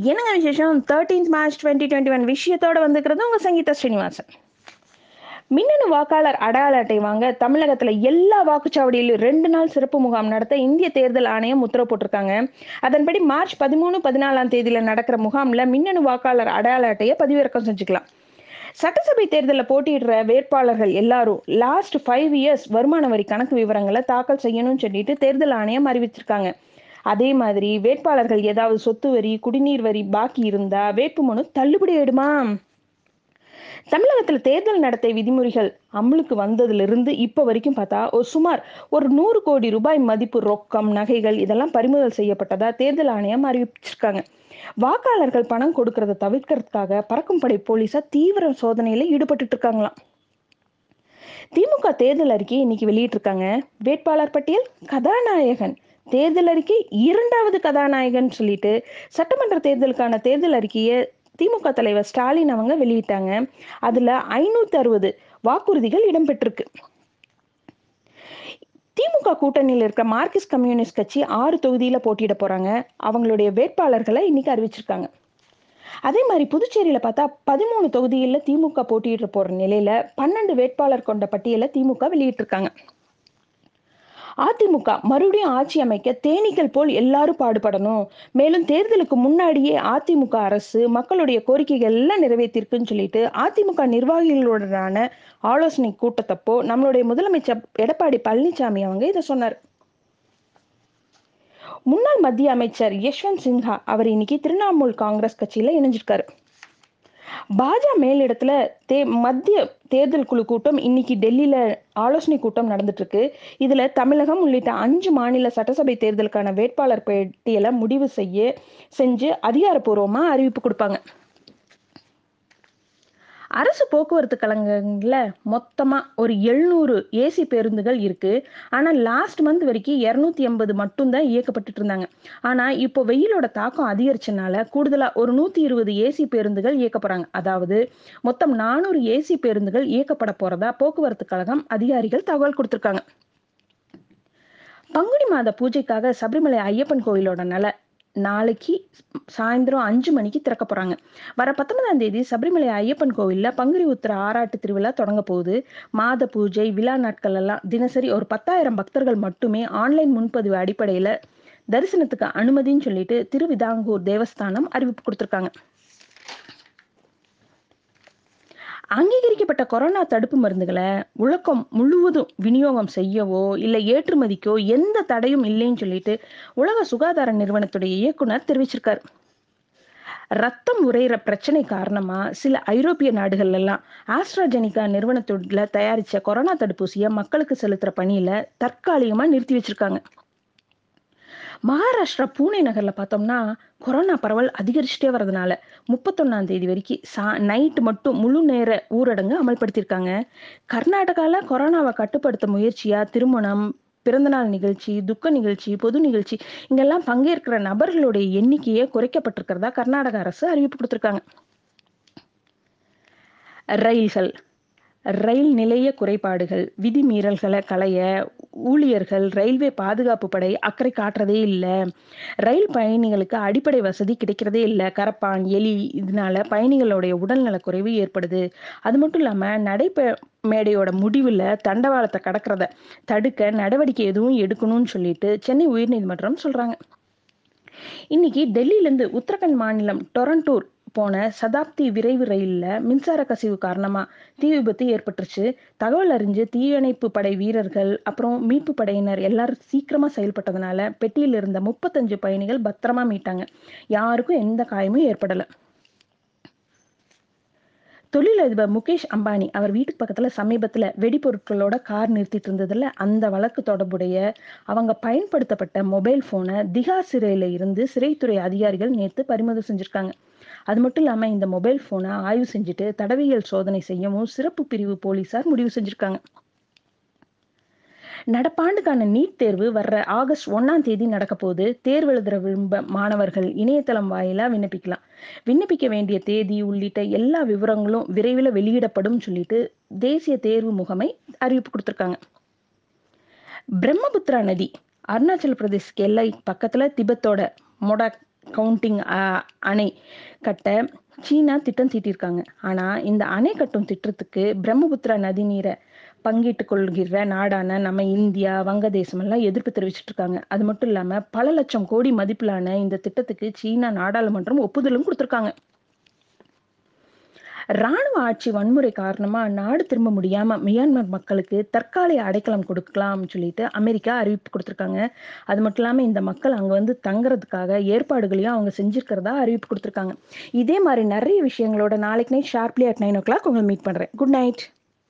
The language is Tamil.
என்னங்க விசேஷம்? Thirteenth March twenty twenty one விஷயத்தோட வந்துக்கிறது உங்கள் சங்கீதா ஸ்ரீனிவாசன். மின்னணு வாக்காளர் அடையாள அட்டை வாங்க தமிழகத்துல எல்லா வாக்குச்சாவடியிலும் ரெண்டு நாள் சிறப்பு முகாம் நடத்த இந்திய தேர்தல் ஆணையம் உத்தரவு போட்டிருக்காங்க. அதன்படி மார்ச் பதிமூணு பதினாலாம் தேதியில நடக்கிற முகாம்ல மின்னணு வாக்காளர் அடையாள அட்டையை பதிவிறக்கம் செஞ்சுக்கலாம். சட்டசபை தேர்தலில் போட்டியிடுற வேட்பாளர்கள் எல்லாரும் லாஸ்ட் ஃபைவ் இயர்ஸ் வருமான வரி கணக்கு விவரங்களை தாக்கல் செய்யணும்னு சொல்லிட்டு தேர்தல் ஆணையம் அறிவிச்சிருக்காங்க. அதே மாதிரி வேட்பாளர்கள் ஏதாவது சொத்து வரி குடிநீர் வரி பாக்கி இருந்தா வேட்புமனு தள்ளுபடி ஆயிடுமா? தமிழகத்துல தேர்தல் நடத்தை விதிமுறைகள் அமலுக்கு வந்ததிலிருந்து இப்ப வரைக்கும் பார்த்தா ஒரு சுமார் ஒரு நூறு கோடி ரூபாய் மதிப்பு ரொக்கம் நகைகள் இதெல்லாம் பறிமுதல் செய்யப்பட்டதா தேர்தல் ஆணையம் அறிவிச்சிருக்காங்க. வாக்காளர்கள் பணம் கொடுக்கறத தவிர்க்கிறதுக்காக பறக்கும் படை போலீஸா தீவிர சோதனையில ஈடுபட்டு இருக்காங்களாம். திமுக தேர்தல் அறிக்கை இன்னைக்கு வெளியிட்டிருக்காங்க வேட்பாளர் பட்டியல் கதாநாயகன். தேர்தல் அறிக்கை இரண்டாவது கதாநாயகன் சொல்லிட்டு சட்டமன்ற தேர்தலுக்கான தேர்தல் அறிக்கையை திமுக தலைவர் ஸ்டாலின் அவங்க வெளியிட்டாங்க. அதுல ஐநூத்தி அறுபது வாக்குறுதிகள் இடம்பெற்றிருக்கு. திமுக கூட்டணியில் இருக்க மார்க்சிஸ்ட் கம்யூனிஸ்ட் கட்சி ஆறு தொகுதியில போட்டியிட போறாங்க. அவங்களுடைய வேட்பாளர்களை இன்னைக்கு அறிவிச்சிருக்காங்க. அதே மாதிரி புதுச்சேரியில பார்த்தா பதிமூணு தொகுதியில திமுக போட்டியிட போற நிலையில பன்னெண்டு வேட்பாளர் கொண்ட பட்டியலை திமுக வெளியிட்டிருக்காங்க. அதிமுக மறுபடியும் ஆட்சி அமைக்க தேனீக்கள் போல் எல்லாரும் பாடுபடணும். மேலும் தேர்தலுக்கு முன்னாடியே அதிமுக அரசு மக்களுடைய கோரிக்கைகள் எல்லாம் நிறைவேற்றிருக்குன்னு சொல்லிட்டு அதிமுக நிர்வாகிகளுடனான ஆலோசனை கூட்டத்தப்போ நம்மளுடைய முதலமைச்சர் எடப்பாடி பழனிசாமி அவங்க இதை சொன்னார். முன்னாள் மத்திய அமைச்சர் யஷ்வந்த் சின்ஹா அவர் இன்னைக்கு திரிணாமுல் காங்கிரஸ் கட்சியில இணைஞ்சிருக்காரு. பாஜக மேலிடத்துல தே மத்திய தேர்தல் குழு கூட்டம் இன்னைக்கு டெல்லியில ஆலோசனை கூட்டம் நடந்துட்டு இருக்கு இதுல தமிழகம் உள்ளிட்ட அஞ்சு மாநில சட்டசபை தேர்தலுக்கான வேட்பாளர் பட்டியலை முடிவு செய்ய செஞ்சு அதிகாரப்பூர்வமா அறிவிப்பு கொடுப்பாங்க. அரசு போக்குவரத்து கழகங்கள்ல மொத்தமா ஒரு எழுநூறு ஏசி பேருந்துகள் இருக்கு. ஆனா லாஸ்ட் மந்த் வரைக்கும் இரநூத்தி எண்பது மட்டும்தான் இயக்கப்பட்டு இருந்தாங்க. ஆனா இப்போ வெயிலோட தாக்கம் அதிகரிச்சனால கூடுதலா ஒரு நூத்தி இருபது ஏசி பேருந்துகள் இயக்க போறாங்க அதாவது மொத்தம் நானூறு ஏசி பேருந்துகள் இயக்கப்பட போறதா போக்குவரத்து கழகம் அதிகாரிகள் தகவல் கொடுத்திருக்காங்க. பங்குனி மாத பூஜைக்காக சபரிமலை ஐயப்பன் கோயிலோட நல நாளைக்கு சாயந்தரம் அஞ்சு மணிக்கு திறக்க போறாங்க. வர பத்தொன்பதாம் தேதி சபரிமலை ஐயப்பன் கோவில்ல பங்குனி உத்திர ஆராட்டு திருவிழா தொடங்க போகுது. மாத பூஜை விழா நாட்கள் எல்லாம் தினசரி ஒரு பத்தாயிரம் பக்தர்கள் மட்டுமே ஆன்லைன் முன்பதிவு அடிப்படையில தரிசனத்துக்கு அனுமதின்னு சொல்லிட்டு திருவிதாங்கூர் தேவஸ்தானம் அறிவிப்பு கொடுத்துருக்காங்க. அங்கீகரிக்கப்பட்ட கொரோனா தடுப்பு மருந்துகளை உலகம் முழுவதும் விநியோகம் செய்யவோ இல்லை ஏற்றுமதிக்கோ எந்த தடையும் இல்லைன்னு சொல்லிட்டு உலக சுகாதார நிறுவனத்துடைய இயக்குனர் தெரிவிச்சிருக்காரு. ரத்தம் உரையிற பிரச்சனை காரணமா சில ஐரோப்பிய நாடுகள் எல்லாம் ஆஸ்ட்ராஜெனிகா நிறுவனத்துல தயாரிச்ச கொரோனா தடுப்பூசியை மக்களுக்கு செலுத்துற பணியில தற்காலிகமா நிறுத்தி வச்சிருக்காங்க. மகாராஷ்டிரா பூனே நகரில் பார்த்தோம்னா கொரோனா பரவல் அதிகரிச்சுட்டே வரதுனால முப்பத்தொன்னாம் தேதி வரைக்கும் சா நைட்டு மட்டும் முழு நேர ஊரடங்கு அமல்படுத்தியிருக்காங்க. கர்நாடகாவில் கொரோனாவை கட்டுப்படுத்த முயற்சியாக திருமணம் பிறந்தநாள் நிகழ்ச்சி துக்க நிகழ்ச்சி பொது நிகழ்ச்சி இங்கெல்லாம் பங்கேற்கிற நபர்களுடைய எண்ணிக்கையே குறைக்கப்பட்டிருக்கிறதா கர்நாடக அரசு அறிவிப்பு கொடுத்துருக்காங்க. ரயில்கள் ரயில் நிலைய குறைபாடுகள் விதிமீறல்களை களைய ஊழியர்கள் ரயில்வே பாதுகாப்பு படை அக்கறை காட்டுறதே இல்லை. ரயில் பயணிகளுக்கு அடிப்படை வசதி கிடைக்கிறதே இல்லை. கரப்பான் எலி இதனால பயணிகளுடைய உடல்நல குறைவு ஏற்படுது. அது மட்டும் இல்லாம நடைப மேடையோட முடிவில் தண்டவாளத்தை கடக்கிறத தடுக்க நடவடிக்கை எதுவும் எடுக்கணும்னு சொல்லிட்டு சென்னை உயர்நீதிமன்றம் சொல்றாங்க. இன்னைக்கு டெல்லியிலேருந்து உத்தரகண்ட் மாநிலம் டொரண்டூர் போன சதாப்தி விரைவு ரயில்ல மின்சார கசிவு காரணமா தீ விபத்து ஏற்பட்டுருச்சு. தகவல் அறிஞ்சு தீயணைப்பு படை வீரர்கள் அப்புறம் மீட்பு படையினர் எல்லாரும் சீக்கிரமா செயல்பட்டதுனால பெட்டியில் இருந்த முப்பத்தஞ்சு பயணிகள் பத்திரமா மீட்டாங்க. யாருக்கும் எந்த காயமும் ஏற்படல. தொழிலதிபர் முகேஷ் அம்பானி அவர் வீட்டுக்கு பக்கத்துல சமீபத்துல வெடிபொருட்களோட கார் நிறுத்திட்டு இருந்ததுல அந்த வழக்கு தொடர்புடைய அவங்க பயன்படுத்தப்பட்ட மொபைல் போனை திகா சிறையில இருந்து சிறைத்துறை அதிகாரிகள் நேத்து பறிமுதல் செஞ்சிருக்காங்க. அது மட்டும் இல்லாம இந்த மொபைல் போனை ஆய்வு செஞ்சுட்டு தடவியல் சோதனை செய்யவும் சிறப்பு பிரிவு போலீசார் முடிவு செஞ்சிருக்காங்க. நடப்பாண்டுக்கான நீட் தேர்வு வர்ற ஆகஸ்ட் ஒன்னாம் தேதி நடக்க போது தேர்வு எழுதுற விரும்ப மாணவர்கள் இணையதளம் வாயிலா விண்ணப்பிக்கலாம். விண்ணப்பிக்க வேண்டிய தேதி உள்ளிட்ட எல்லா விவரங்களும் விரைவில் வெளியிடப்படும் சொல்லிட்டு தேசிய தேர்வு முகமை அறிவிப்பு கொடுத்துருக்காங்க. பிரம்மபுத்திரா நதி அருணாச்சல பிரதேஷ்க்கு எல்லை பக்கத்துல திபெத்தோட மொடாக் கவுண்டிங் அணை கட்ட சீனா திட்டம் தீட்டியிருக்காங்க ஆனால் இந்த அணை கட்டும் திட்டத்துக்கு பிரம்மபுத்திரா நதி நீரை பங்கிட்டு கொள்கிற நாடான நம்ம இந்தியா வங்கதேசம் எல்லாம் எதிர்ப்பு தெரிவிச்சிட்டு இருக்காங்க அது மட்டும் இல்லாமல் பல லட்சம் கோடி மதிப்பிலான இந்த திட்டத்துக்கு சீனா நாடாளுமன்றம் ஒப்புதலும் கொடுத்துருக்காங்க. ராணுவ ஆட்சி வன்முறை காரணமா நாடு திரும்ப முடியாம மியான்மர் மக்களுக்கு தற்காலிக அடைக்கலம் கொடுக்கலாம்னு சொல்லிட்டு அமெரிக்கா அறிவிப்பு கொடுத்துருக்காங்க. அது மட்டும் இல்லாம இந்த மக்கள் அங்க வந்து தங்குறதுக்காக ஏற்பாடுகளையும் அவங்க செஞ்சிருக்கிறதா அறிவிப்பு கொடுத்துருக்காங்க. இதே மாதிரி நிறைய விஷயங்களோட நாளைக்கு night sharply at nine o'clock உங்களை மீட் பண்றேன். Good night